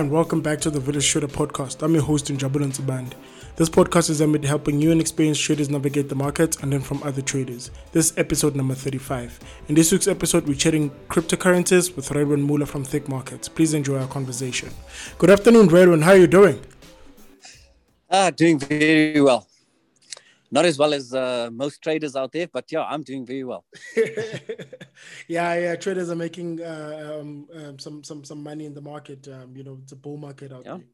Hi, and welcome back to the Village Trader podcast. I'm your host, Njabulon Band. This podcast is aimed at helping new and experienced traders navigate the markets and learn from other traders. This is episode number 35. In this week's episode, we're chatting cryptocurrencies with Redwan Mula from Think Markets. Please enjoy our conversation. Good afternoon, Redwan. How are you doing? Ah, doing very well. Not as well as uh, most traders out there, but yeah, I'm doing very well. yeah, yeah, traders are making uh, um, um, some some some money in the market. Um, you know, it's a bull market out yeah. there.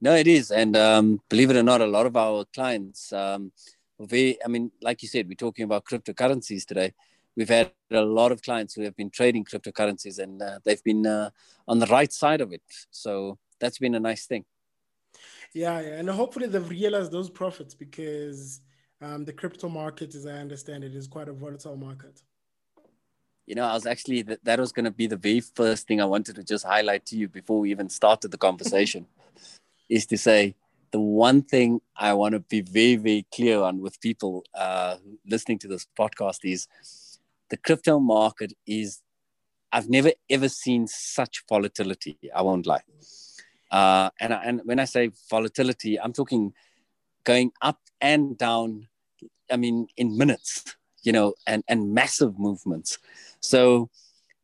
No, it is, and um, believe it or not, a lot of our clients, um, very, I mean, like you said, we're talking about cryptocurrencies today. We've had a lot of clients who have been trading cryptocurrencies, and uh, they've been uh, on the right side of it. So that's been a nice thing. Yeah, yeah, and hopefully they've realized those profits because um, the crypto market, as I understand it, is quite a volatile market. You know, I was actually that, that was going to be the very first thing I wanted to just highlight to you before we even started the conversation, is to say the one thing I want to be very very clear on with people uh, listening to this podcast is the crypto market is. I've never ever seen such volatility. I won't lie. Uh, and, and when I say volatility, I'm talking going up and down, I mean, in minutes, you know, and, and massive movements. So,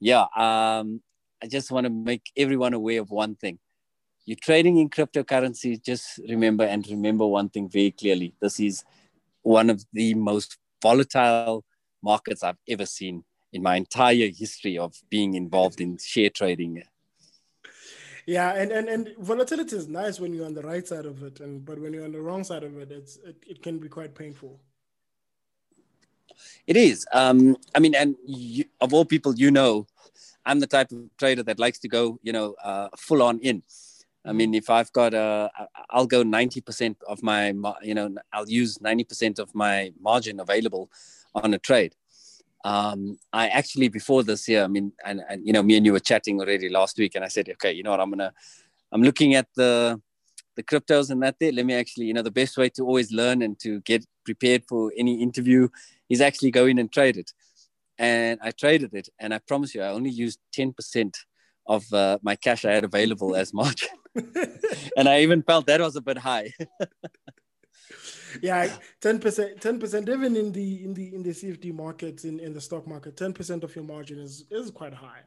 yeah, um, I just want to make everyone aware of one thing. You're trading in cryptocurrency, just remember and remember one thing very clearly. This is one of the most volatile markets I've ever seen in my entire history of being involved in share trading yeah, and, and and volatility is nice when you're on the right side of it, and but when you're on the wrong side of it, it's it, it can be quite painful. It is. Um, I mean, and you, of all people, you know, I'm the type of trader that likes to go, you know, uh, full on in. I mean, if I've got a, I'll go 90% of my, you know, I'll use 90% of my margin available on a trade um, I actually before this year, I mean, and, and you know, me and you were chatting already last week, and I said, okay, you know what, I'm gonna, I'm looking at the the cryptos and that there. Let me actually, you know, the best way to always learn and to get prepared for any interview is actually go in and trade it. And I traded it, and I promise you, I only used ten percent of uh, my cash I had available as margin, and I even felt that was a bit high. yeah, ten percent, ten percent. Even in the in the in the CFD markets, in in the stock market, ten percent of your margin is is quite high.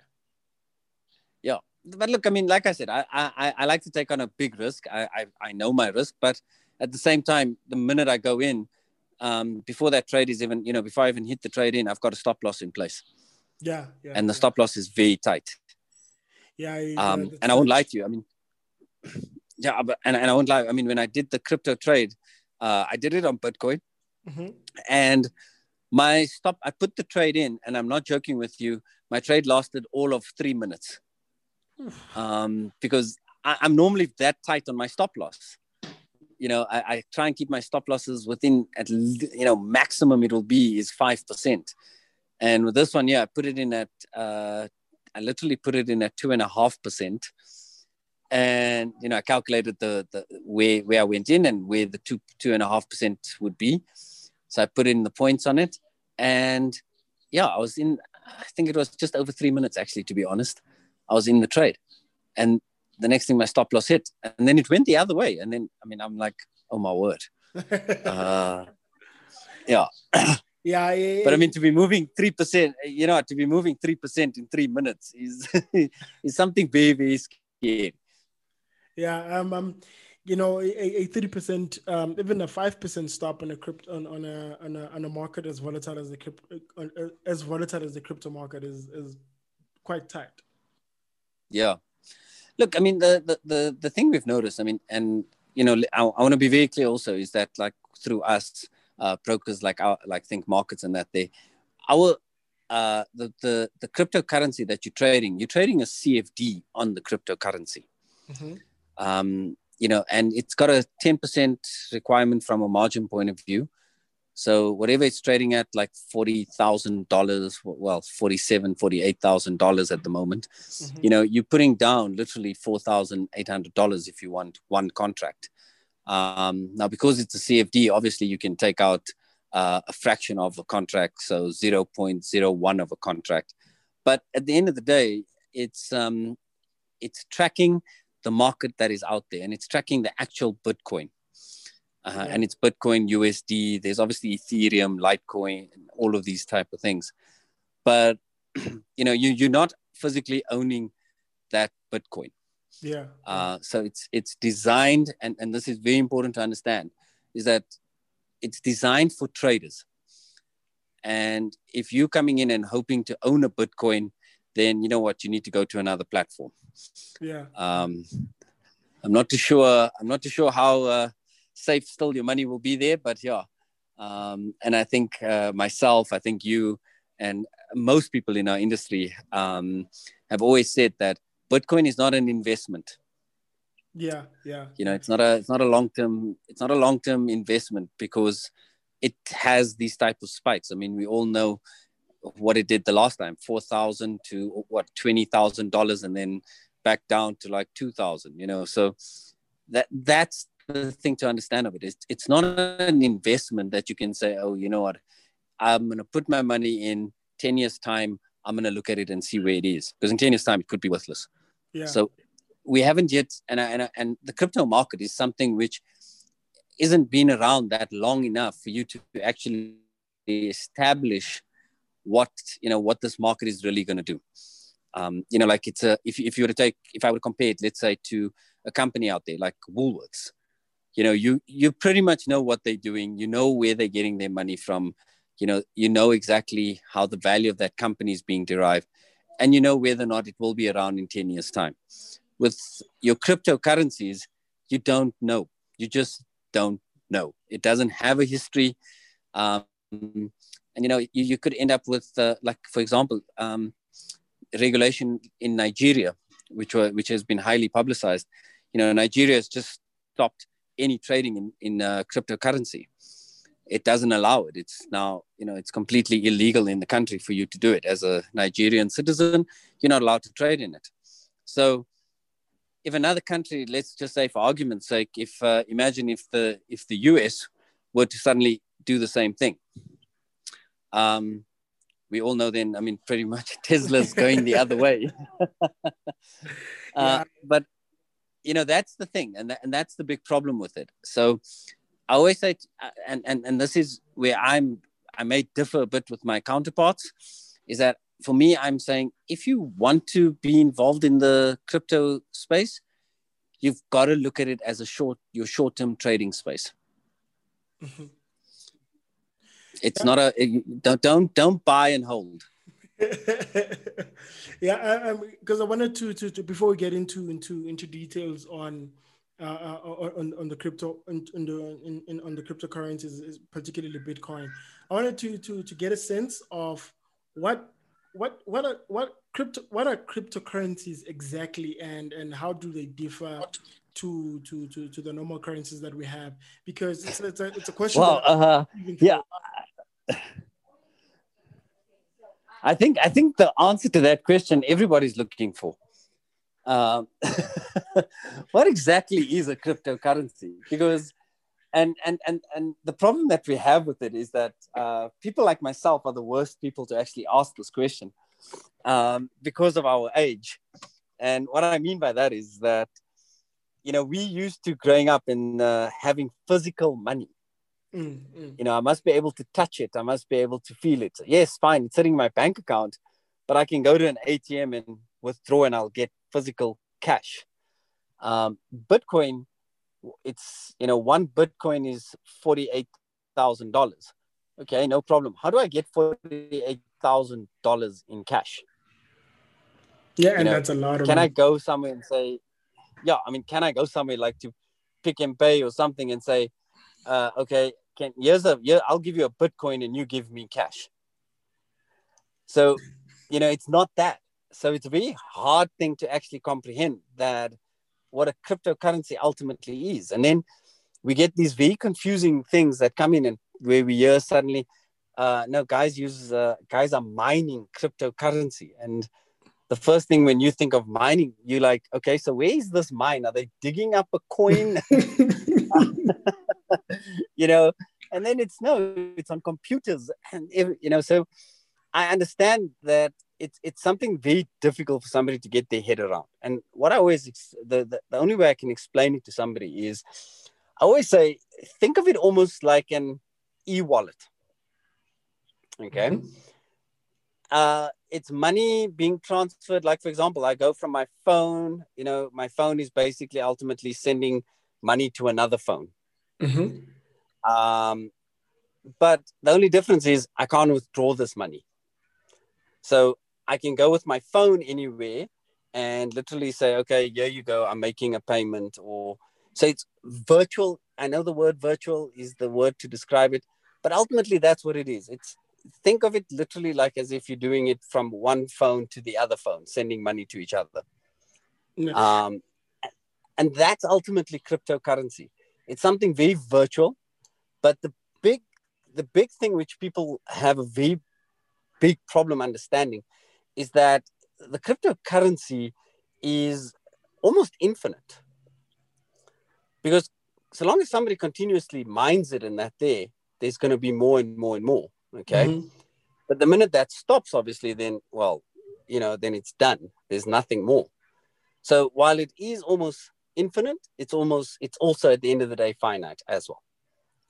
Yeah, but look, I mean, like I said, I I, I like to take on a big risk. I, I I know my risk, but at the same time, the minute I go in, um, before that trade is even, you know, before I even hit the trade in, I've got a stop loss in place. Yeah, yeah. And the yeah. stop loss is very tight. Yeah. um, and I won't lie to you. I mean, yeah, but and, and I won't lie. I mean, when I did the crypto trade, uh, I did it on Bitcoin, mm-hmm. and my stop. I put the trade in, and I'm not joking with you. My trade lasted all of three minutes, um, because I, am normally that tight on my stop loss. You know, I, I, try and keep my stop losses within at you know maximum it will be is five percent, and with this one, yeah, I put it in at. Uh, I literally put it in at two and a half percent and you know I calculated the the where where I went in and where the two two and a half percent would be. So I put in the points on it, and yeah, I was in. I think it was just over three minutes actually, to be honest. I was in the trade, and the next thing my stop loss hit, and then it went the other way. And then I mean I'm like, oh my word, uh, yeah. Yeah, yeah, but I mean to be moving three percent, you know, to be moving three percent in three minutes is is something very very scary. Yeah, um, um you know, a thirty percent, um, even a five percent stop on a crypto on, on a on a on a market as volatile as the crypto uh, uh, as volatile as the crypto market is is quite tight. Yeah, look, I mean the the the, the thing we've noticed, I mean, and you know, I, I want to be very clear also is that like through us uh, brokers like our like think markets and that they our uh, the, the the cryptocurrency that you're trading, you're trading a CFD on the cryptocurrency. Mm-hmm. Um, you know, and it's got a 10% requirement from a margin point of view. So whatever it's trading at, like forty thousand dollars, well, forty-seven, forty-eight thousand dollars at the moment. Mm-hmm. You know, you're putting down literally four thousand eight hundred dollars if you want one contract. Um, now, because it's a CFD, obviously you can take out uh, a fraction of a contract, so zero point zero one of a contract. But at the end of the day, it's um, it's tracking the market that is out there and it's tracking the actual Bitcoin. Uh, yeah. And it's Bitcoin, USD. There's obviously Ethereum, Litecoin, all of these type of things. But you know, you you're not physically owning that Bitcoin. Yeah. Uh, so it's it's designed, and and this is very important to understand, is that it's designed for traders. And if you're coming in and hoping to own a Bitcoin, then you know what you need to go to another platform. Yeah. Um, I'm not too sure. I'm not too sure how uh, safe still your money will be there, but yeah. Um, and I think uh, myself, I think you, and most people in our industry um, have always said that Bitcoin is not an investment. Yeah, yeah. You know, it's not a it's not a long term it's not a long term investment because it has these type of spikes. I mean, we all know what it did the last time, four thousand to what twenty thousand dollars, and then back down to like two thousand. You know, so that that's the thing to understand of it. It's it's not an investment that you can say, oh, you know what, I'm going to put my money in ten years time. I'm going to look at it and see where it is because in ten years time it could be worthless. Yeah. So we haven't yet, and and and the crypto market is something which isn't been around that long enough for you to actually establish what you know what this market is really going to do. Um, you know, like it's a if if you were to take if I would compare it, let's say to a company out there like Woolworths, you know, you you pretty much know what they're doing. You know where they're getting their money from. You know, you know exactly how the value of that company is being derived, and you know whether or not it will be around in ten years' time. With your cryptocurrencies, you don't know. You just don't know. It doesn't have a history. Um, and, you know, you, you could end up with, uh, like, for example, um, regulation in Nigeria, which, were, which has been highly publicized. You know, Nigeria has just stopped any trading in, in uh, cryptocurrency. It doesn't allow it. It's now, you know, it's completely illegal in the country for you to do it. As a Nigerian citizen, you're not allowed to trade in it. So if another country, let's just say for argument's sake, if uh, imagine if the if the US were to suddenly do the same thing, um, we all know then. I mean, pretty much Tesla's going the other way. uh, yeah. But you know that's the thing, and and that's the big problem with it. So I always say, uh, and and and this is where I'm I may differ a bit with my counterparts, is that for me, I'm saying if you want to be involved in the crypto space, you've got to look at it as a short your short term trading space. Mm-hmm. It's not a don't don't don't buy and hold. yeah, because I, I, wanted to, to, to before we get into into into details on uh, uh on, on the crypto on, on the in, in, on the cryptocurrencies, particularly Bitcoin. I wanted to to to get a sense of what what what are what crypto what are cryptocurrencies exactly and and how do they differ to to to, to the normal currencies that we have because it's, it's a it's a question well uh, yeah i think i think the answer to that question everybody's looking for um, what exactly is a cryptocurrency because and and and and the problem that we have with it is that uh, people like myself are the worst people to actually ask this question um, because of our age. And what I mean by that is that you know we used to growing up in uh, having physical money. Mm, mm. You know, I must be able to touch it. I must be able to feel it. Yes, fine, it's sitting in my bank account, but I can go to an ATM and withdraw, and I'll get physical cash. Um, Bitcoin it's you know one bitcoin is $48000 okay no problem how do i get $48000 in cash yeah and know, that's a lot of can money. i go somewhere and say yeah i mean can i go somewhere like to Pick n Pay or something and say uh, okay can here's a yeah i'll give you a bitcoin and you give me cash so you know it's not that so it's a very hard thing to actually comprehend that what a cryptocurrency ultimately is. And then we get these very confusing things that come in and where we hear suddenly, uh, no, guys use uh, guys are mining cryptocurrency. And the first thing when you think of mining, you're like, okay, so where is this mine? Are they digging up a coin? you know, and then it's no, it's on computers, and you know, so I understand that it's it's something very difficult for somebody to get their head around. And what I always the, the, the only way I can explain it to somebody is I always say think of it almost like an e-wallet. Okay. Mm-hmm. Uh, it's money being transferred. Like for example, I go from my phone. You know, my phone is basically ultimately sending money to another phone. Mm-hmm. Um, but the only difference is I can't withdraw this money. So I can go with my phone anywhere and literally say, okay, here you go. I'm making a payment. Or so it's virtual. I know the word virtual is the word to describe it, but ultimately that's what it is. It's think of it literally like as if you're doing it from one phone to the other phone, sending money to each other. Um, and that's ultimately cryptocurrency. It's something very virtual, but the big, the big thing which people have a very big problem understanding is that the cryptocurrency is almost infinite. Because so long as somebody continuously mines it and that there there's going to be more and more and more okay? Mm-hmm. but the minute that stops obviously then well you know then it's done. There's nothing more. So while it is almost infinite it's almost it's also at the end of the day finite as well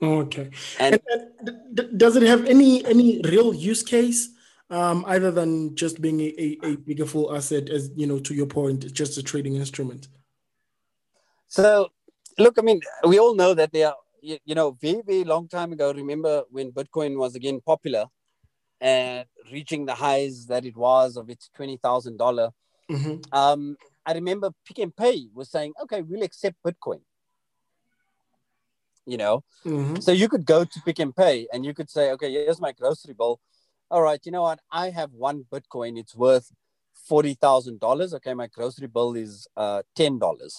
okay. And, and, does it have any any real use case um, other than just being a, a, full asset as you know to your point just a trading instrument? So look i mean we all know that there are you, you know very very long time ago remember when bitcoin was again popular and reaching the highs that it was of its $20000 mm-hmm. um, i remember pick and pay was saying okay we'll accept bitcoin you know mm-hmm. so you could go to Pick n Pay and you could say okay here's my grocery bill all right, you know what? I have one Bitcoin. It's worth $40,000. Okay, my grocery bill is uh, $10.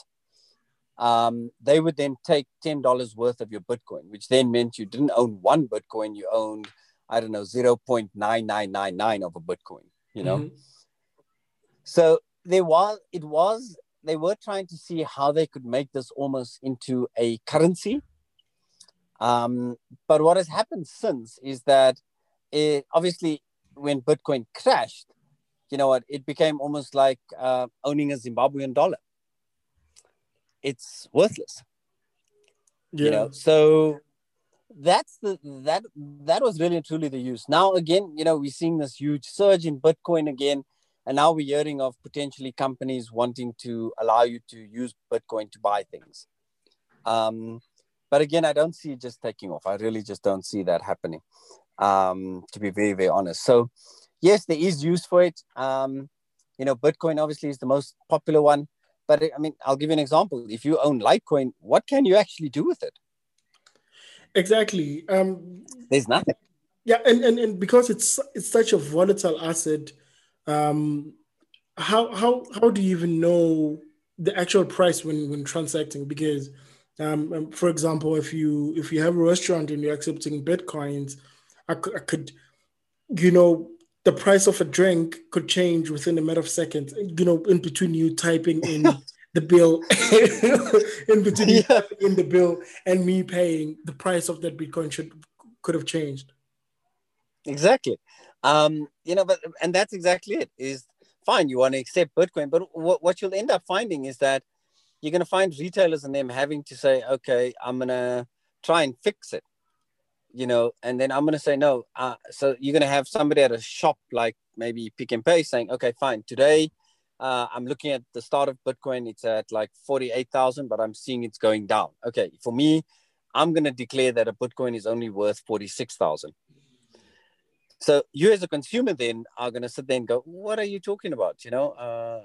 Um, they would then take $10 worth of your Bitcoin, which then meant you didn't own one Bitcoin, you owned, I don't know, 0.9999 of a Bitcoin, you know? Mm-hmm. So there was, it was, they were trying to see how they could make this almost into a currency. Um, but what has happened since is that it, obviously when Bitcoin crashed, you know what, it became almost like uh, owning a Zimbabwean dollar. It's worthless. Yeah. You know, so that's the that that was really truly the use. Now again, you know, we're seeing this huge surge in Bitcoin again, and now we're hearing of potentially companies wanting to allow you to use Bitcoin to buy things. Um, but again, I don't see it just taking off. I really just don't see that happening um, to be very, very honest. So, yes, there is use for it. Um, you know, Bitcoin obviously is the most popular one. But I mean, I'll give you an example. If you own Litecoin, what can you actually do with it? Exactly. Um, There's nothing. Yeah, and, and, and because it's it's such a volatile asset, um, how how how do you even know the actual price when when transacting? Because, um, um for example, if you if you have a restaurant and you're accepting bitcoins, I could, I could, you know, the price of a drink could change within a matter of seconds. You know, in between you typing in the bill, in between yeah. you typing in the bill and me paying, the price of that Bitcoin should could have changed. Exactly. Um, you know, but and that's exactly it. Is fine. You want to accept Bitcoin, but what what you'll end up finding is that you're going to find retailers and them having to say, okay, I'm going to try and fix it you know, and then I'm going to say no. Uh, so you're going to have somebody at a shop like maybe Pick n Pay saying, okay, fine. Today, uh, I'm looking at the start of Bitcoin. It's at like 48,000, but I'm seeing it's going down. Okay. For me, I'm going to declare that a Bitcoin is only worth 46,000. So you as a consumer then are going to sit there and go, what are you talking about? You know, uh,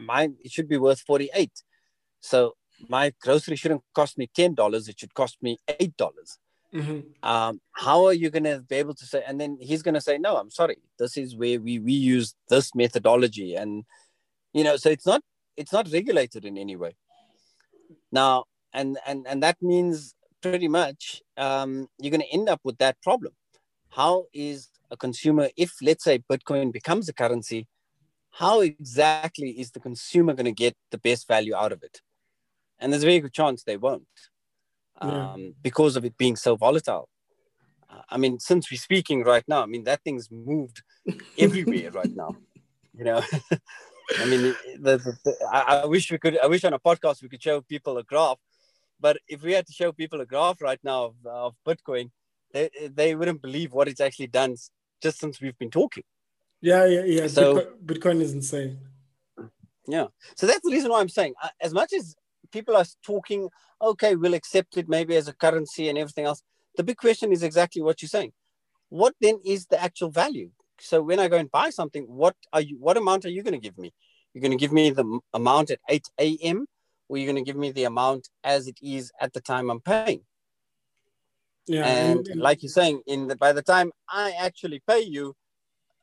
mine, it should be worth 48. So my grocery shouldn't cost me $10. It should cost me $8 Mm-hmm. Um, how are you going to be able to say? And then he's going to say, "No, I'm sorry. This is where we we use this methodology." And you know, so it's not it's not regulated in any way. Now, and and and that means pretty much um, you're going to end up with that problem. How is a consumer, if let's say Bitcoin becomes a currency, how exactly is the consumer going to get the best value out of it? And there's a very good chance they won't yeah. Um, because of it being so volatile. Uh, I mean, since we're speaking right now, I mean, that thing's moved everywhere right now. You know, I mean, the, the, the, I, I wish we could. I wish on a podcast we could show people a graph, but if we had to show people a graph right now of, of Bitcoin, they they wouldn't believe what it's actually done just since we've been talking. Yeah, yeah, yeah. So Bitcoin, Bitcoin is insane. Yeah. So that's the reason why I'm saying, uh, as much as people are talking, okay, we'll accept it maybe as a currency and everything else. The big question is exactly what you're saying. What then is the actual value? So when I go and buy something, what are you? What amount are you going to give me? You're going to give me the amount at 8 a.m. or you're going to give me the amount as it is at the time I'm paying. Yeah, and, and like you're saying, in the, by the time I actually pay you,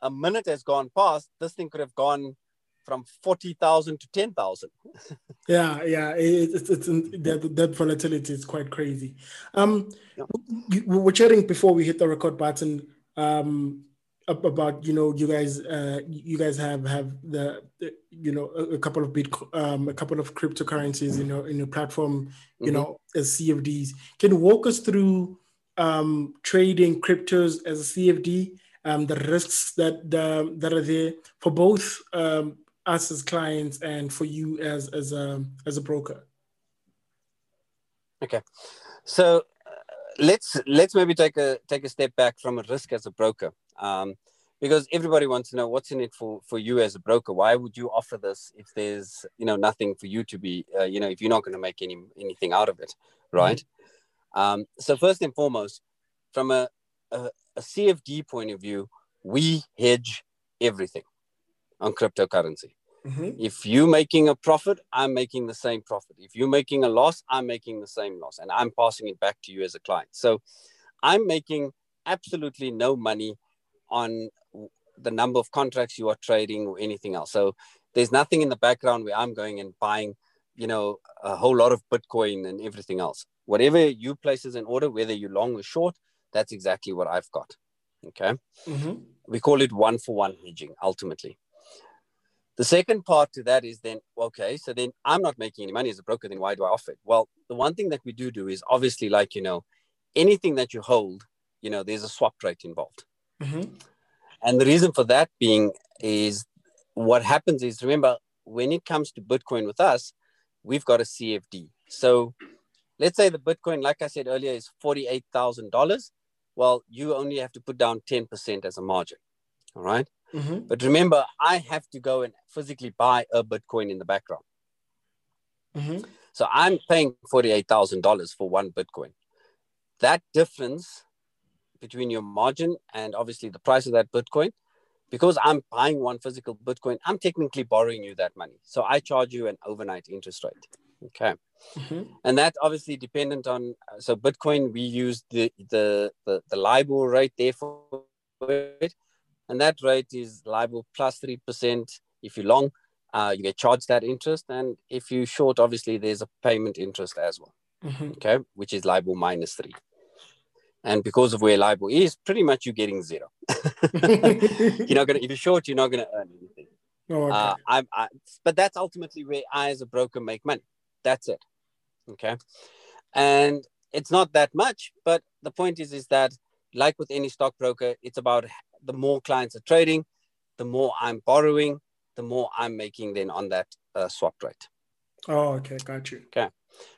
a minute has gone past. This thing could have gone from 40,000 to 10,000. yeah, yeah, it, it's, it's that, that volatility is quite crazy. Um, yeah. we were chatting before we hit the record button um, about you know you guys uh, you guys have have the, the you know a, a, couple of bit um, a couple of cryptocurrencies you know in your platform you mm-hmm. know as CFDs. Can you walk us through um, trading cryptos as a CFD? Um, the risks that the, that are there for both um, us as clients and for you as as a as a broker? Okay. So uh, let's let's maybe take a take a step back from a risk as a broker. Um, because everybody wants to know what's in it for for you as a broker. Why would you offer this if there's you know nothing for you to be uh, you know if you're not going to make any anything out of it right? Mm-hmm. um, so first and foremost from a, a, a cfd point of view we hedge everything on cryptocurrency. Mm-hmm. If you're making a profit, I'm making the same profit. If you're making a loss, I'm making the same loss, and I'm passing it back to you as a client. So I'm making absolutely no money on the number of contracts you are trading or anything else. So there's nothing in the background where I'm going and buying, you know, a whole lot of Bitcoin and everything else. Whatever you place as an order, whether you're long or short, that's exactly what I've got. Okay. Mm-hmm. We call it one for one hedging ultimately. The second part to that is then, okay, so then I'm not making any money as a broker, then why do I offer it? Well, the one thing that we do do is obviously like, you know, anything that you hold, you know, there's a swap rate involved. Mm-hmm. And the reason for that being is what happens is, remember, when it comes to Bitcoin with us, we've got a CFD. So let's say the Bitcoin, like I said earlier, is $48,000. Well, you only have to put down 10% as a margin. All right. Mm-hmm. But remember, I have to go and physically buy a Bitcoin in the background. Mm-hmm. So I'm paying $48,000 for one Bitcoin. That difference between your margin and obviously the price of that Bitcoin, because I'm buying one physical Bitcoin, I'm technically borrowing you that money. So I charge you an overnight interest rate. Okay. Mm-hmm. And that obviously dependent on, so Bitcoin, we use the, the, the, the LIBOR rate there for it and that rate is LIBOR plus 3%. If you're long, uh, you get charged that interest. And if you're short, obviously there's a payment interest as well, mm-hmm. okay, which is LIBOR minus 3. And because of where LIBOR is, pretty much you're getting zero. you're not gonna if you're short, you're not gonna earn anything. Oh, okay. uh, I, I, but that's ultimately where I, as a broker, make money. That's it. Okay, and it's not that much, but the point is, is that like with any stockbroker, it's about the more clients are trading, the more I'm borrowing, the more I'm making then on that uh, swap rate. Oh, okay, got you. Okay,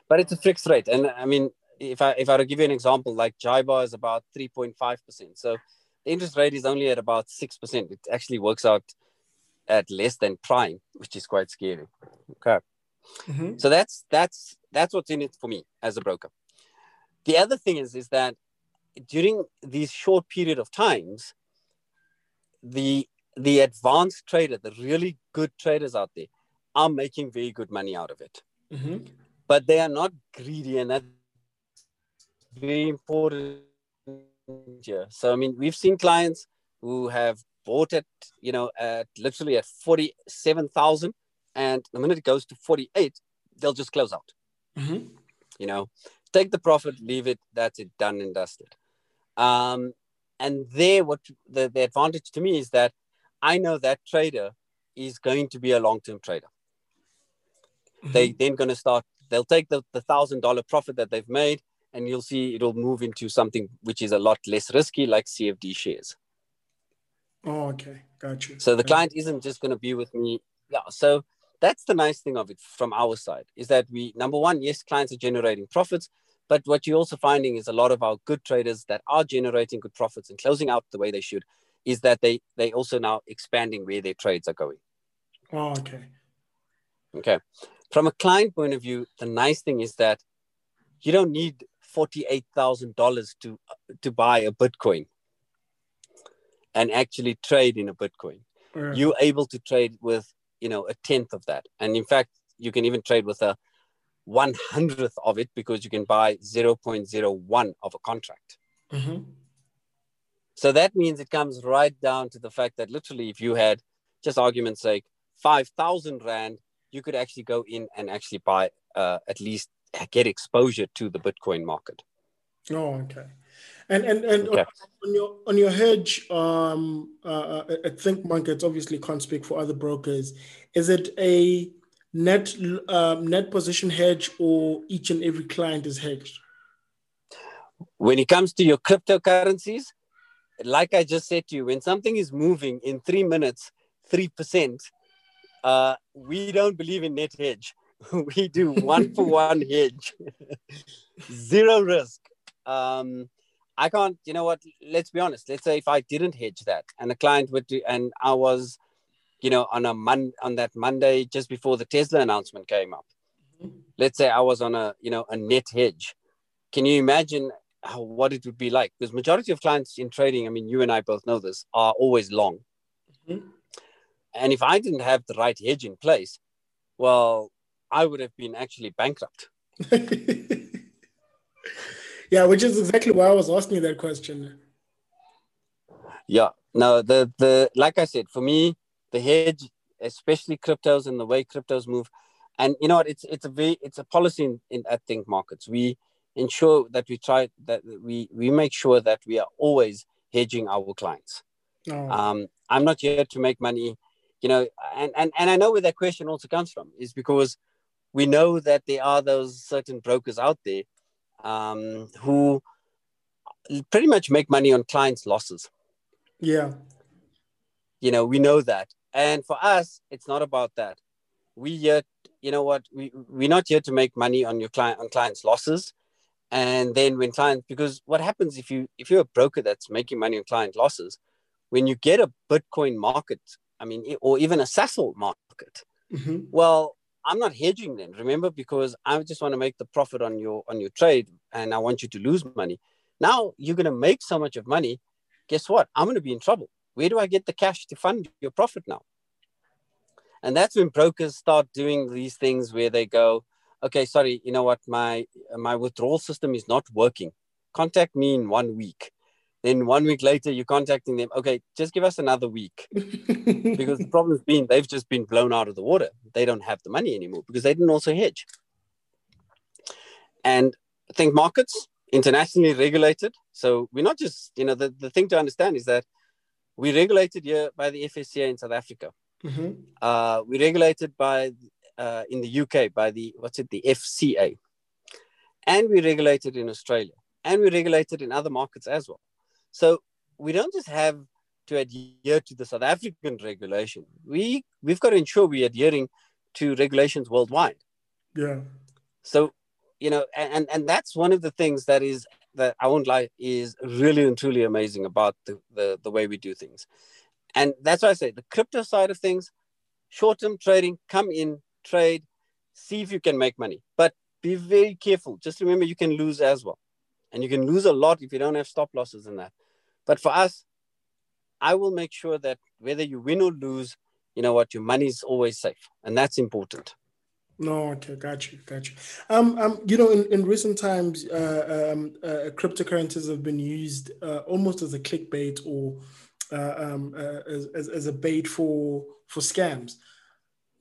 but it's a fixed rate, and I mean, if I if I were to give you an example, like JIBAR is about three point five percent, so the interest rate is only at about six percent. It actually works out at less than prime, which is quite scary. Okay, mm-hmm. so that's that's that's what's in it for me as a broker. The other thing is is that during these short period of times, the the advanced trader, the really good traders out there, are making very good money out of it. Mm-hmm. But they are not greedy, and that's very important here. So I mean, we've seen clients who have bought it, you know, at literally at forty-seven thousand, and the minute it goes to forty-eight, they'll just close out. Mm-hmm. You know, take the profit, leave it. That's it, done and dusted. Um, and there, what the, the advantage to me is that I know that trader is going to be a long term trader. Mm-hmm. They then going to start. They'll take the thousand dollar profit that they've made, and you'll see it'll move into something which is a lot less risky, like CFD shares. Oh, okay, got you. So the client isn't just going to be with me. Yeah. So that's the nice thing of it from our side is that we number one, yes, clients are generating profits, but what you're also finding is a lot of our good traders that are generating good profits and closing out the way they should is that they they also now expanding where their trades are going. Oh, okay. Okay. From a client point of view, the nice thing is that you don't need forty-eight thousand dollars to to buy a Bitcoin and actually trade in a Bitcoin. Yeah. You're able to trade with you know a tenth of that, and in fact, you can even trade with a one hundredth of it because you can buy zero point zero one of a contract. Mhm. So that means it comes right down to the fact that literally, if you had, just argument's sake, 5,000 Rand, you could actually go in and actually buy, uh, at least get exposure to the Bitcoin market. Oh, okay. And and and Okay. on your on your hedge, um, uh, uh, at Think Markets, obviously can't speak for other brokers. Is it a net um, net position hedge or each and every client is hedged? When it comes to your cryptocurrencies, like I just said to you, when something is moving in three minutes, 3%, uh, we don't believe in net hedge. we do one for one hedge, zero risk. Um, I can't, you know what? Let's be honest. Let's say if I didn't hedge that and a client would do, and I was, you know, on a mon on that Monday just before the Tesla announcement came up. Mhm. Let's say I was on a, you know, a net hedge. Can you imagine how, what it would be like? Because majority of clients in trading, I mean, you and I both know this, are always long. Mhm. And if I didn't have the right hedge in place, well, I would have been actually bankrupt. yeah, which is exactly why I was asking you that question. Yeah. No, the the like I said, for me, the hedge, especially cryptos and the way cryptos move, and you know what, it's it's a very it's a policy in, in at Think Markets. We ensure that we try that we we make sure that we are always hedging our clients. No. Um, I'm not here to make money, you know, and, and and I know where that question also comes from is because we know that there are those certain brokers out there um, who pretty much make money on clients' losses. yeah. You know, we know that, and for us, it's not about that. We here, you know what, we we're not here to make money on your client on clients' losses. And then when clients, because what happens if you if you're a broker that's making money on client losses, when you get a Bitcoin market, I mean, or even a Sasol market, Mhm. well, I'm not hedging then, remember, because I just want to make the profit on your on your trade and I want you to lose money. Now you're gonna make so much of money. Guess what? I'm gonna be in trouble. Where do I get the cash to fund your profit now? And that's when brokers start doing these things where they go, okay, sorry, you know what, my my withdrawal system is not working. Contact me in one week. Then one week later, you're contacting them. Okay, just give us another week because the problem's been they've just been blown out of the water. They don't have the money anymore because they didn't also hedge. And I think markets internationally regulated. So we're not just, you know, the, the thing to understand is that we're regulated here by the FSCA in South Africa. Mhm. Uh, we're regulated by uh, in the UK by the what's it, the FCA. And we're regulated in Australia. And we're regulated in other markets as well. So we don't just have to adhere to the South African regulation. We we've got to ensure we're adhering to regulations worldwide. Yeah. So, you know, and and that's one of the things that is that I won't lie is really and truly amazing about the the, the way we do things. And that's why I say the crypto side of things, short-term trading, come in, trade, see if you can make money. But be very careful. Just remember you can lose as well. And you can lose a lot if you don't have stop losses in that. But for us, I will make sure that whether you win or lose, you know what, your money is always safe. And that's important. No, okay, got you, got you. Um, um, you know, in, in recent times, uh, um, uh, cryptocurrencies have been used uh, almost as a clickbait or uh, um, uh, as, as, as a bait for for scams.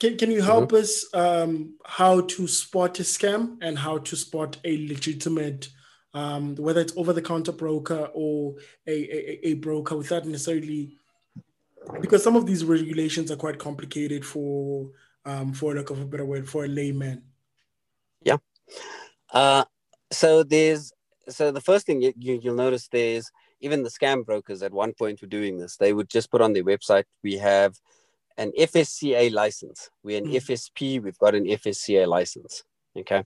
Can, can you help us um, how to spot a scam and how to spot a legitimate, um, whether it's over the counter broker or a, a, a broker without necessarily, because some of these regulations are quite complicated for um, for lack of a better word, for a layman. Yeah. Uh, so there's so the first thing you, you, you'll notice there's even the scam brokers at one point were doing this. They would just put on their website, we have an FSCA license. We're an mm. FSP, we've got an FSCA license. Okay.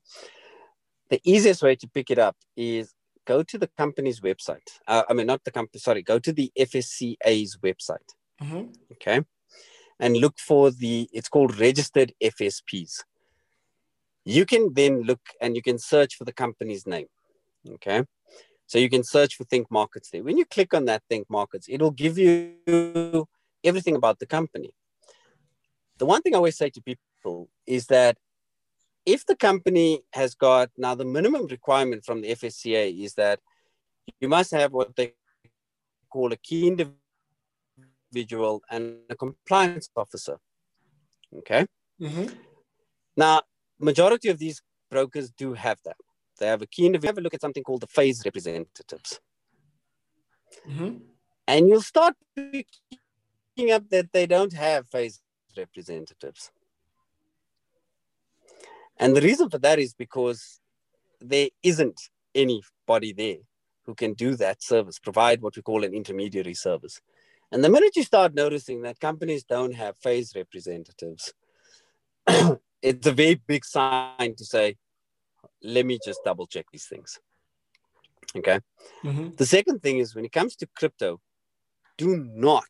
The easiest way to pick it up is go to the company's website. Uh, I mean, not the company, sorry, go to the FSCA's website. Mm-hmm. Okay. And look for the, it's called registered FSPs. You can then look and you can search for the company's name. Okay. So you can search for Think Markets there. When you click on that Think Markets, it'll give you everything about the company. The one thing I always say to people is that if the company has got now the minimum requirement from the FSCA is that you must have what they call a key individual and a compliance officer. Okay. Mm-hmm. Now, majority of these brokers do have that. They have a key individual. Have a look at something called the FAIS representatives. Mm-hmm. And you'll start picking up that they don't have FAIS representatives. And the reason for that is because there isn't anybody there who can do that service, provide what we call an intermediary service. And the minute you start noticing that companies don't have FAIS representatives, it's a very big sign to say, let me just double check these things. Okay. Mm-hmm. The second thing is when it comes to crypto, do not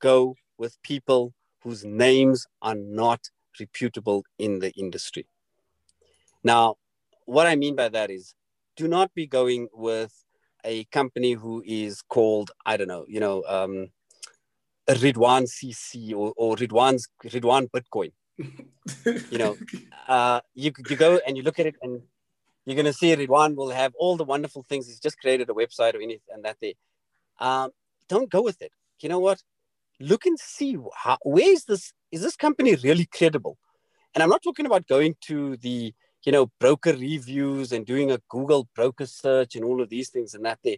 go with people whose names are not reputable in the industry. Now, what I mean by that is do not be going with a company who is called, I don't know, you know, um, Ridwan CC or, or Ridwan's Ridwan Bitcoin. you know, uh, you, you go and you look at it and you're going to see Ridwan will have all the wonderful things. He's just created a website or anything and that there. Um, don't go with it. You know what? Look and see how, where is this? Is this company really credible? And I'm not talking about going to the, you know, broker reviews and doing a Google broker search and all of these things and that there.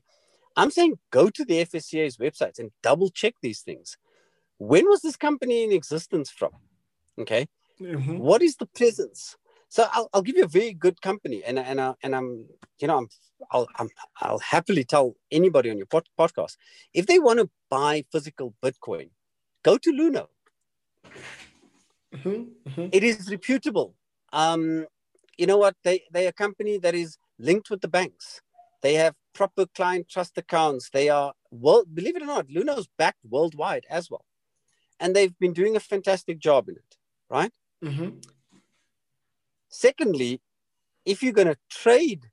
I'm saying go to the FSCA's websites and double check these things. When was this company in existence from? Okay. Mm-hmm. What is the presence? So I'll, I'll give you a very good company, and and uh, and I'm you know I'm I'll I'm, I'll happily tell anybody on your pod, podcast if they want to buy physical Bitcoin, go to Luno. Mm-hmm, mm-hmm. It is reputable. Um, you know what? They they are a company that is linked with the banks. They have proper client trust accounts. They are well, believe it or not, Luno's backed worldwide as well, and they've been doing a fantastic job in it. Right. Mm-hmm. Secondly, if you're going to trade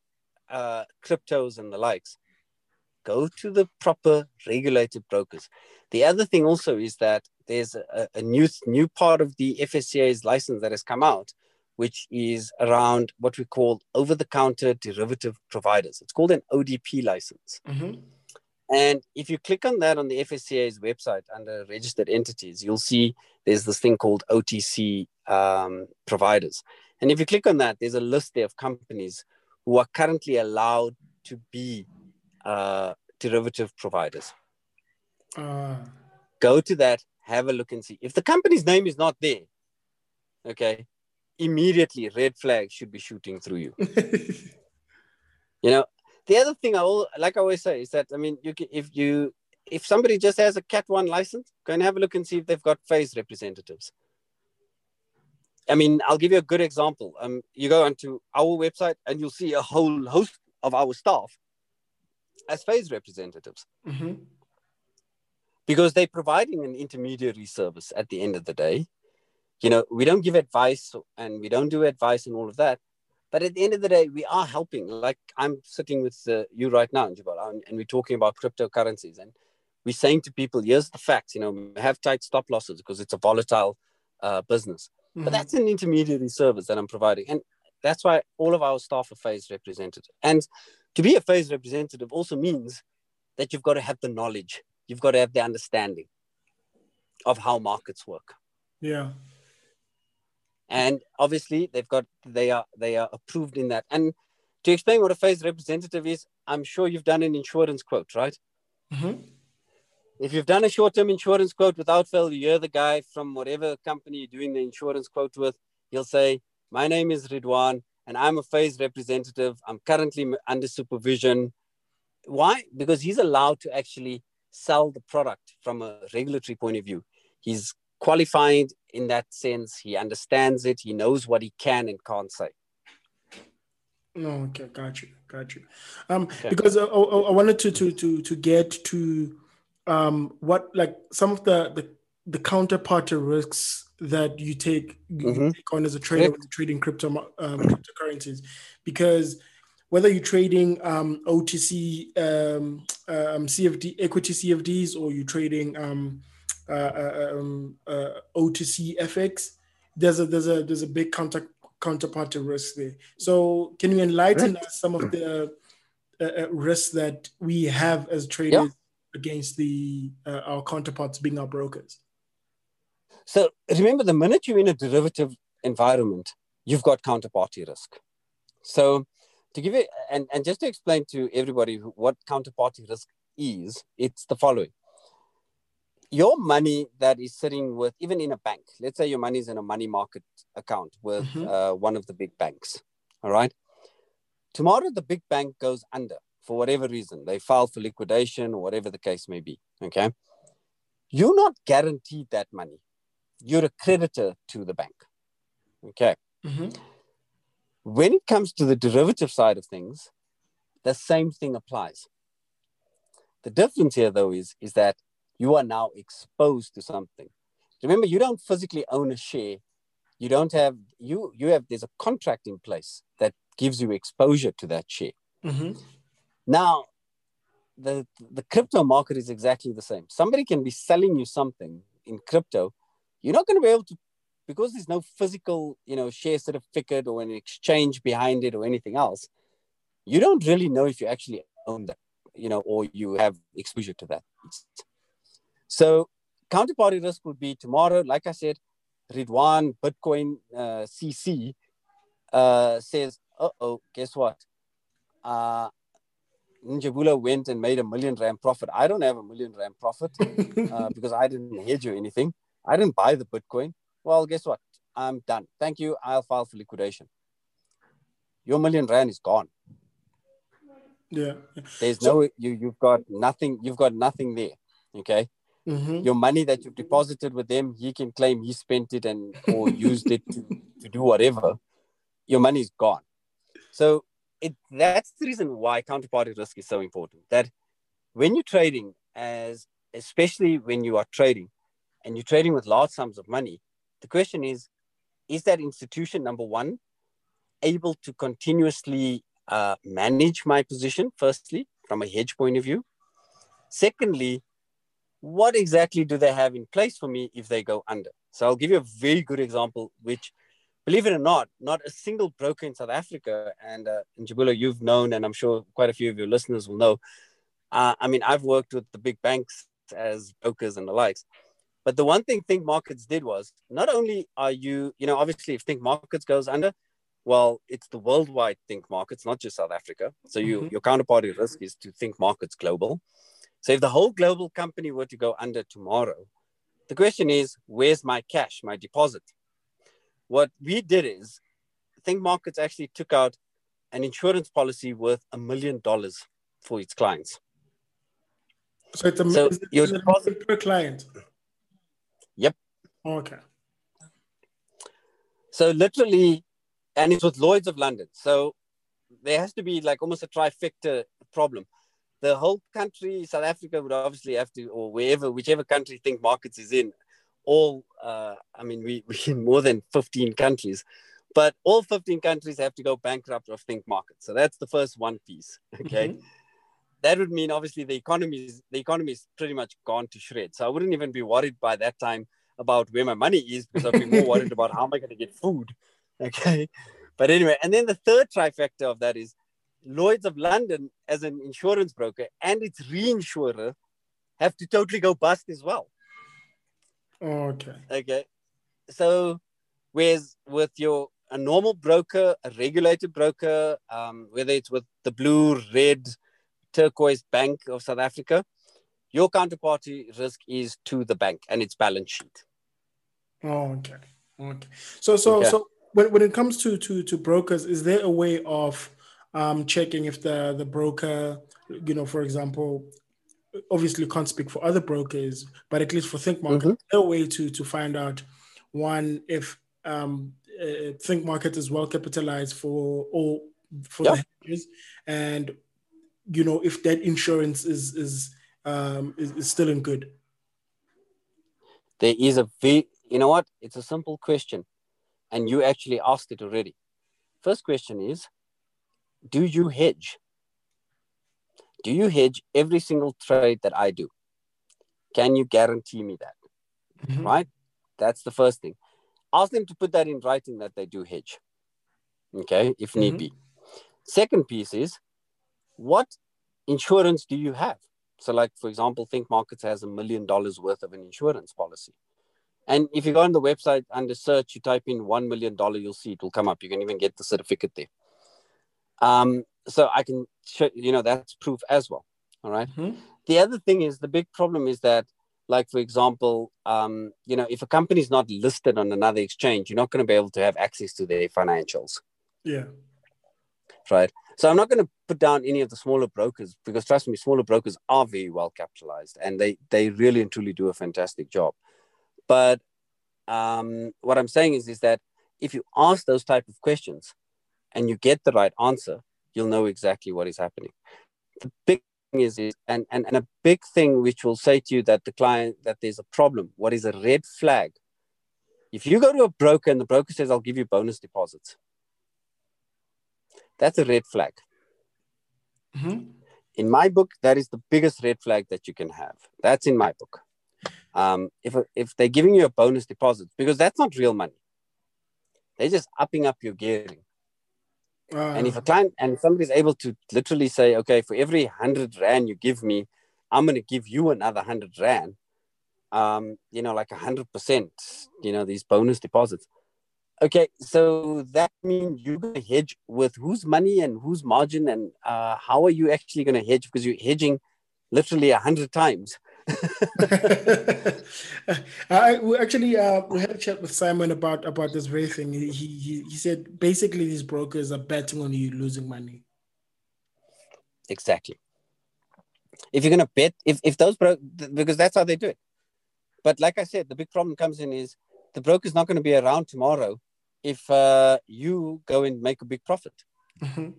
uh, cryptos and the likes, go to the proper regulated brokers. The other thing also is that there's a, a new new part of the FSCA's license that has come out, which is around what we call over-the-counter derivative providers. It's called an ODP license. Mm-hmm. And if you click on that on the FSCA's website under registered entities, you'll see there's this thing called OTC um, providers. And if you click on that, there's a list there of companies who are currently allowed to be uh, derivative providers. Uh. Go to that, have a look and see. If the company's name is not there, okay, immediately red flag should be shooting through you. you know, the other thing I will, like I always say is that I mean, you can, if you if somebody just has a Cat One license, go and have a look and see if they've got FAIS representatives. I mean, I'll give you a good example. Um, you go onto our website and you'll see a whole host of our staff as FAIS representatives. Mm-hmm. Because they're providing an intermediary service at the end of the day. You know, we don't give advice and we don't do advice and all of that. But at the end of the day, we are helping. Like I'm sitting with uh, you right now, Jabal, and, and we're talking about cryptocurrencies. And we're saying to people, here's the facts, you know, have tight stop losses because it's a volatile uh, business Mm-hmm. But that's an intermediary service that I'm providing. And that's why all of our staff are FAIS representative. And to be a FAIS representative also means that you've got to have the knowledge, you've got to have the understanding of how markets work. Yeah. And obviously they've got they are they are approved in that. And to explain what a FAIS representative is, I'm sure you've done an insurance quote, right? Mm-hmm. If you've done a short-term insurance quote without fail, you hear the guy from whatever company you're doing the insurance quote with. He'll say, "My name is Ridwan, and I'm a FAIS representative. I'm currently under supervision. why? Because he's allowed to actually sell the product from a regulatory point of view. He's qualified in that sense. He understands it. He knows what he can and can't say. No, okay, got you, got you. Um, okay. because I, I, wanted to to to to get to um what like some of the the the counterparty risks that you take, mm-hmm. you take on as a trader when you're trading crypto um, cryptocurrencies, because whether you're trading um, OTC um, um, CFD equity CFDs or you're trading um, um, uh, OTC FX, there's a there's a there's a big counter counterparty risk there. So can you enlighten us some of the uh, uh, risks that we have as traders yeah. against the uh, our counterparts being our brokers? So remember, the minute you're in a derivative environment, you've got counterparty risk. So to give it, and, and just to explain to everybody what counterparty risk is, it's the following. Your money that is sitting with, even in a bank, let's say your money is in a money market account with mm-hmm. uh, one of the big banks, all right? Tomorrow, the big bank goes under for whatever reason. They file for liquidation or whatever the case may be, okay? You're not guaranteed that money you're a creditor to the bank. Okay. Mm-hmm. When it comes to the derivative side of things, the same thing applies. The difference here, though, is, is that you are now exposed to something. Remember, you don't physically own a share. You don't have you you have there's a contract in place that gives you exposure to that share. Mm-hmm. Now, the the crypto market is exactly the same. Somebody can be selling you something in crypto you're not going to be able to because there's no physical you know share certificate or an exchange behind it or anything else you don't really know if you actually own that you know or you have exposure to that so counterparty risk would be tomorrow like i said ridwan bitcoin uh, cc uh, says uh-oh guess what uh, Njabulo went and made a million rand profit. I don't have a million rand profit uh, because I didn't hedge or anything. I didn't buy the Bitcoin. Well, guess what? I'm done. Thank you. I'll file for liquidation. Your million rand is gone. Yeah. There's so, no you. You've got nothing. You've got nothing there. Okay. Mm-hmm. Your money that you've deposited with them, he can claim he spent it and or used it to, to do whatever. Your money is gone. So it that's the reason why counterparty risk is so important. That when you're trading, as especially when you are trading, and you're trading with large sums of money, the question is, is that institution, number one, able to continuously uh, manage my position, firstly, from a hedge point of view? Secondly, what exactly do they have in place for me if they go under? So I'll give you a very good example, which, believe it or not, not a single broker in South Africa, and uh, Njabulo, you've known, and I'm sure quite a few of your listeners will know. Uh, I mean, I've worked with the big banks as brokers and the likes. But the one thing Think Markets did was not only are you, you know, obviously if Think Markets goes under, well, it's the worldwide Think Markets, not just South Africa. So you, mm-hmm. your counterparty risk is to Think Markets global. So if the whole global company were to go under tomorrow, the question is, where's my cash, my deposit? What we did is, Think Markets actually took out an insurance policy worth a million dollars for its clients. So it's a, so your deposit per client. Yep. Okay. So literally, and it's with Lloyd's of London. So there has to be like almost a trifecta problem. The whole country, South Africa, would obviously have to, or wherever, whichever country think markets is in, all, uh, I mean, we, we're in more than 15 countries, but all 15 countries have to go bankrupt of think markets. So that's the first one piece. Okay. Mm-hmm that would mean obviously the economy is the economy is pretty much gone to shreds. So I wouldn't even be worried by that time about where my money is because I'd be more worried about how am I going to get food. Okay. But anyway, and then the third trifecta of that is Lloyd's of London as an insurance broker and its reinsurer have to totally go bust as well. Okay. Okay. So whereas with your a normal broker, a regulated broker, um, whether it's with the blue, red, turquoise bank of South Africa, your counterparty risk is to the bank and its balance sheet. Oh, okay. Okay. So so okay. so when, when it comes to to to brokers, is there a way of um, checking if the the broker, you know, for example, obviously can't speak for other brokers, but at least for Think Market, mm-hmm. a way to to find out one if um, uh, Think Market is well capitalized for all for the hedges, and you know if that insurance is is um, is, is still in good. There is a very, you know what? It's a simple question, and you actually asked it already. First question is, do you hedge? Do you hedge every single trade that I do? Can you guarantee me that? Mm-hmm. Right? That's the first thing. Ask them to put that in writing that they do hedge. Okay, if need mm-hmm. be. Second piece is what insurance do you have? So, like for example, Think Markets has a million dollars worth of an insurance policy. And if you go on the website under search, you type in one million dollar, you'll see it will come up. You can even get the certificate there. Um, so I can show, you know, that's proof as well. All right? mm-hmm. The other thing is the big problem is that, like for example, um, you know, if a company is not listed on another exchange, you're not going to be able to have access to their financials. Yeah. Right. So I'm not going to put down any of the smaller brokers because trust me, smaller brokers are very well capitalized and they they really and truly do a fantastic job. But um, what I'm saying is is that if you ask those type of questions and you get the right answer, you'll know exactly what is happening. The big thing is, is and, and, and a big thing which will say to you that the client that there's a problem, what is a red flag? If you go to a broker and the broker says, I'll give you bonus deposits, that's a red flag. Mm-hmm. In my book, that is the biggest red flag that you can have. That's in my book. Um, if, if they're giving you a bonus deposit, because that's not real money, they're just upping up your gearing. Uh, and if a client and somebody's able to literally say, okay, for every hundred rand you give me, I'm going to give you another hundred rand. Um, you know, like a hundred percent. You know, these bonus deposits. Okay, so that means you're going to hedge with whose money and whose margin, and uh, how are you actually going to hedge? Because you're hedging literally a hundred times. I we actually uh, we had a chat with Simon about about this very thing. He, he he said basically these brokers are betting on you losing money. Exactly. If you're gonna bet, if if those bro, because that's how they do it. But like I said, the big problem comes in is the broker's not going to be around tomorrow if uh, you go and make a big profit. Mm-hmm.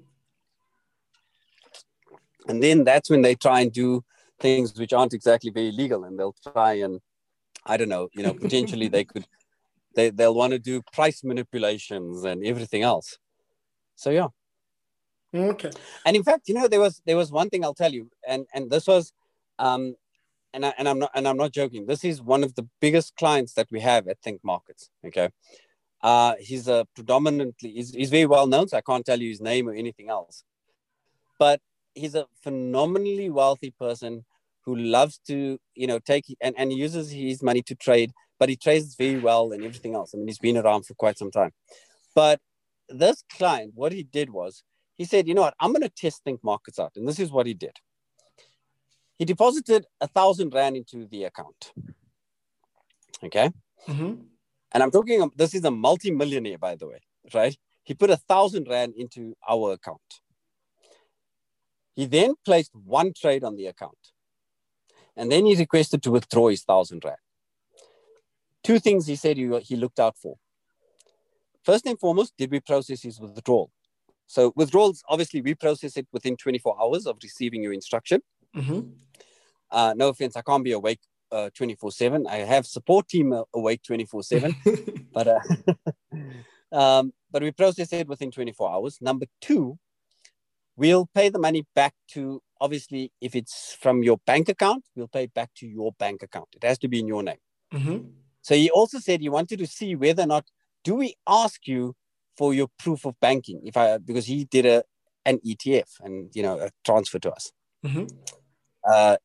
And then that's when they try and do things which aren't exactly very legal and they'll try and i don't know you know potentially they could they, they'll want to do price manipulations and everything else. So yeah. Okay. And in fact you know there was there was one thing i'll tell you and and this was um and, I, and i'm not and i'm not joking. This is one of the biggest clients that we have at think markets okay? Uh he's a predominantly he's, he's very well known so i can't tell you his name or anything else. But he's a phenomenally wealthy person who loves to you know take and, and uses his money to trade but he trades very well and everything else. I mean he's been around for quite some time. But this client what he did was he said you know what? I'm going to test think markets out. And this is what he did. He deposited a thousand rand into the account. Okay? Mm-hmm. and i'm talking this is a multi-millionaire by the way right? He put a thousand rand into our account he then placed one trade on the account. And then he requested to withdraw his thousand rand. Two things he said he, he looked out for. First and foremost, did we process his withdrawal? So withdrawals, obviously, we process it within 24 hours of receiving your instruction. Mm-hmm. Uh, no offense, I can't be awake uh, 24 7. I have support team uh, awake 24 7, but uh, um, but we process it within 24 hours. Number two, we'll pay the money back to obviously if it's from your bank account we'll pay it back to your bank account. It has to be in your name. Mm-hmm. so he also said he wanted to see whether or not do we ask you for your proof of banking? If i because he did a an etf and you know a transfer to us. Mm-hmm. uh,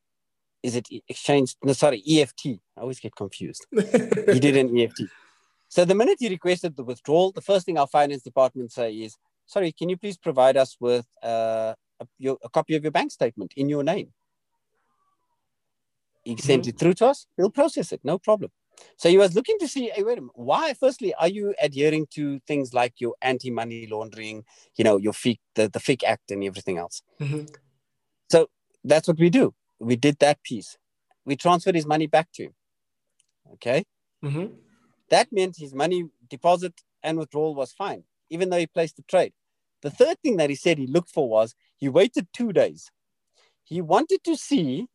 is it exchange no sorry eft i always get confused. He did an eft so the minute he requested the withdrawal the first thing our finance department say is sorry, can you please provide us with uh, a, your, a, copy of your bank statement in your name? He mm-hmm. sent it through to us. We'll process it, no problem. So he was looking to see, hey, wait a minute, why? Firstly, are you adhering to things like your anti-money laundering, you know, your FIC, the, the FIC Act and everything else? Mm-hmm. So that's what we do. We did that piece. We transferred his money back to him. Okay. Mm-hmm. That meant his money deposit and withdrawal was fine, even though he placed the trade. The third thing that he said he looked for was he waited two days. He wanted to see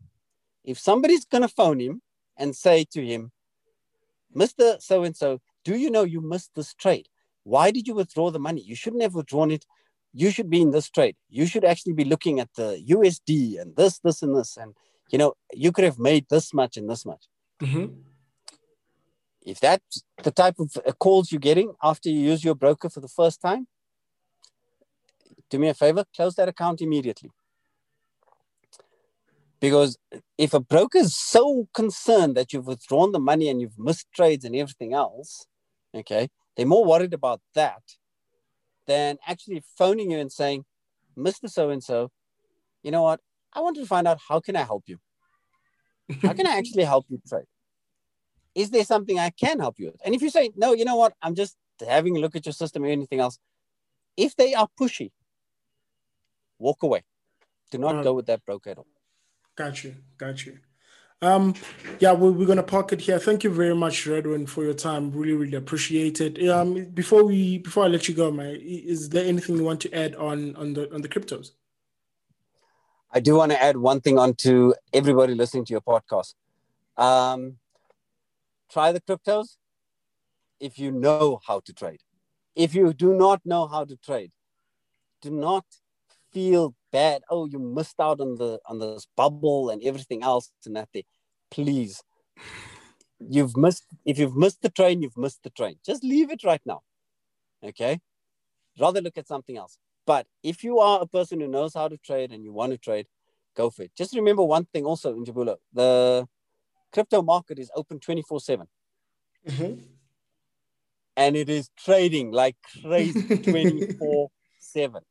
if somebody's going to phone him and say to him, Mr. So and so, do you know you missed this trade? Why did you withdraw the money? You shouldn't have withdrawn it. You should be in this trade. You should actually be looking at the USD and this, this, and this. And, you know, you could have made this much and this much. Mm-hmm. If that's the type of calls you're getting after you use your broker for the first time, do me a favor, close that account immediately. Because if a broker is so concerned that you've withdrawn the money and you've missed trades and everything else, okay, they're more worried about that than actually phoning you and saying, Mr. So and so, you know what? I want to find out how can I help you? How can I actually help you trade? Is there something I can help you with? And if you say, no, you know what? I'm just having a look at your system or anything else. If they are pushy, walk away. Do not go with that broker at all. Got you. Got you. Um, yeah, we're, we're gonna park it here. Thank you very much, Ridwan, for your time. Really, really appreciate it. Um, before we before I let you go, man, is there anything you want to add on on the on the cryptos? I do want to add one thing on to everybody listening to your podcast. Um, try the cryptos if you know how to trade. If you do not know how to trade, do not feel bad. Oh, you missed out on the on this bubble and everything else and that. Please, you've missed. If you've missed the train, you've missed the train. Just leave it right now. Okay. Rather look at something else. But if you are a person who knows how to trade and you want to trade, go for it. Just remember one thing also Njabulo, the crypto market is open 24 7. Mm-hmm. And it is trading like crazy 24 7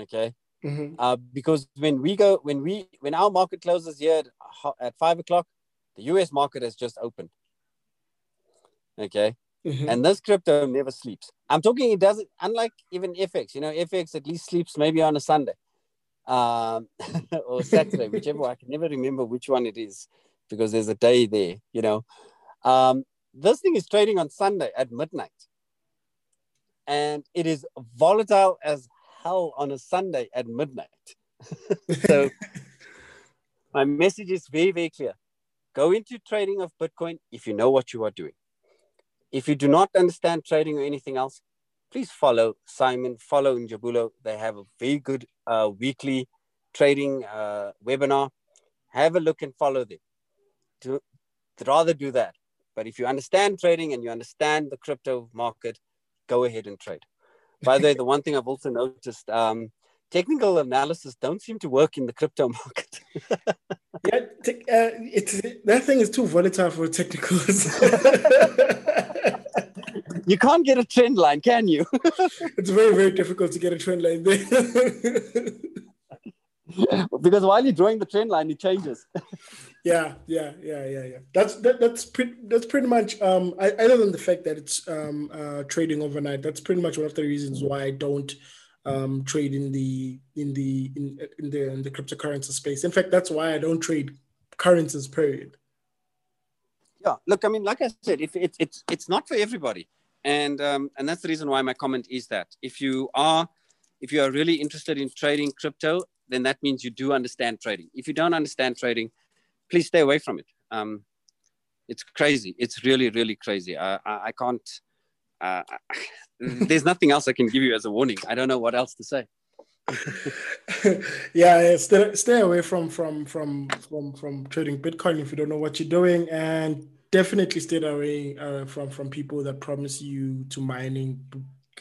okay? Mm-hmm. uh, because when we go when we when our market closes here at, at five o'clock the us market has just opened. Okay? Mm-hmm. and this crypto never sleeps. I'm talking it doesn't unlike even fx you know fx at least sleeps maybe on a sunday um, or saturday whichever i can never remember which one it is because there's a day there you know. Um, this thing is trading on sunday at midnight. And it is volatile as hell on a Sunday at midnight. so my message is very, very clear. Go into trading of Bitcoin if you know what you are doing. If you do not understand trading or anything else, please follow Simon, follow Njabulo. They have a very good uh, weekly trading uh, webinar. Have a look and follow them. To, to rather do that. But if you understand trading and you understand the crypto market, go ahead and trade. By the way, the one thing I've also noticed, um, technical analysis don't seem to work in the crypto market. yeah, te- uh, it's that thing is too volatile for technicals. you can't get a trend line, can you? it's very, very difficult to get a trend line there. because while you're drawing the trend line, it changes. yeah, yeah, yeah, yeah, yeah. That's that, that's pretty that's pretty much um I, other than the fact that it's um uh trading overnight, that's pretty much one of the reasons why I don't um trade in the in the in, in the in the cryptocurrency space. In fact, that's why I don't trade currencies, period. Yeah, look, I mean, like I said, if it's it's it's not for everybody. And um and that's the reason why my comment is that if you are if you are really interested in trading crypto then that means you do understand trading. If you don't understand trading, please stay away from it. Um, it's crazy. It's really, really crazy. I, I, I can't. Uh, there's nothing else I can give you as a warning. I don't know what else to say. yeah, stay, stay away from from from from from trading Bitcoin if you don't know what you're doing, and definitely stay away uh, from from people that promise you to mining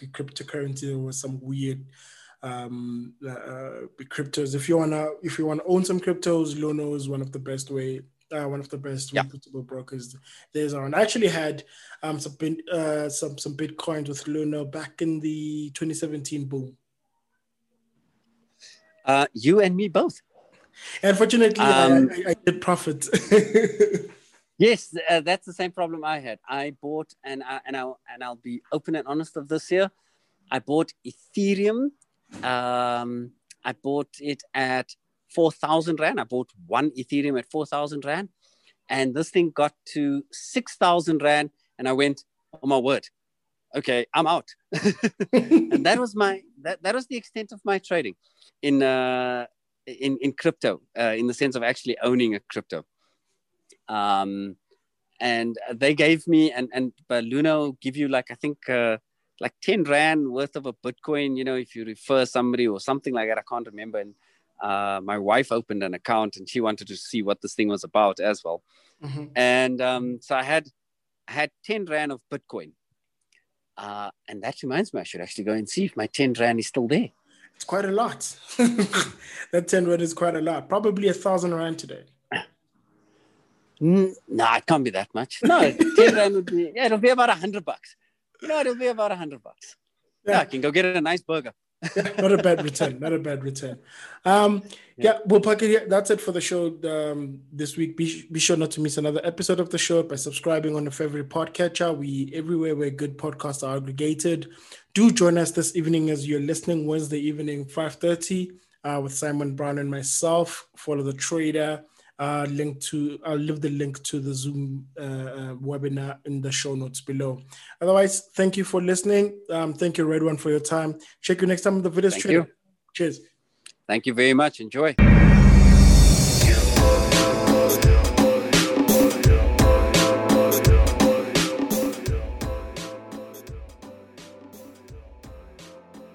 cryptocurrency or some weird um, uh, cryptos. If you wanna if you wanna own some cryptos, Luno is one of the best way. Uh, one of the best yeah. reputable brokers there's around. I actually had um, some uh, some some bitcoins with Luno back in the 2017 boom. Uh, you and me both. Unfortunately, um, I, I, did profit. Yes, uh, that's the same problem I had. I bought, and I, and I and I'll be open and honest of this year. I bought Ethereum. Um, I bought it at four thousand rand. I bought one Ethereum at four thousand rand, and this thing got to six thousand rand, and I went, "Oh my word, okay, I'm out." and that was my that that was the extent of my trading in uh, in in crypto, uh, in the sense of actually owning a crypto. Um, and they gave me and and but Luno give you like I think uh, like ten rand worth of a Bitcoin. You know, if you refer somebody or something like that, I can't remember. And uh, my wife opened an account and she wanted to see what this thing was about as well. Mm-hmm. And um, so I had I had ten rand of Bitcoin. Uh, and that reminds me, I should actually go and see if my 10 rand is still there. It's quite a lot. that 10 rand is quite a lot. Probably a thousand rand today. No, it can't be that much. No, 10 rand would be, yeah, it'll be about a hundred bucks. You know, it'll be about a hundred bucks. Yeah. yeah, I can go get a nice burger. yeah, not a bad return. Not a bad return. Um, yeah, yeah well, Paki, yeah, that's it for the show um, this week. Be, be sure not to miss another episode of the show by subscribing on the favorite podcatcher. We everywhere where good podcasts are aggregated. Do join us this evening as you're listening Wednesday evening, five thirty, uh, with Simon Brown and myself. Follow the trader uh, link to I'll leave the link to the Zoom uh, uh, webinar in the show notes below. Otherwise, thank you for listening. Um, thank you, Ridwan, for your time. Check you next time on the video stream. Cheers. Thank you very much. Enjoy.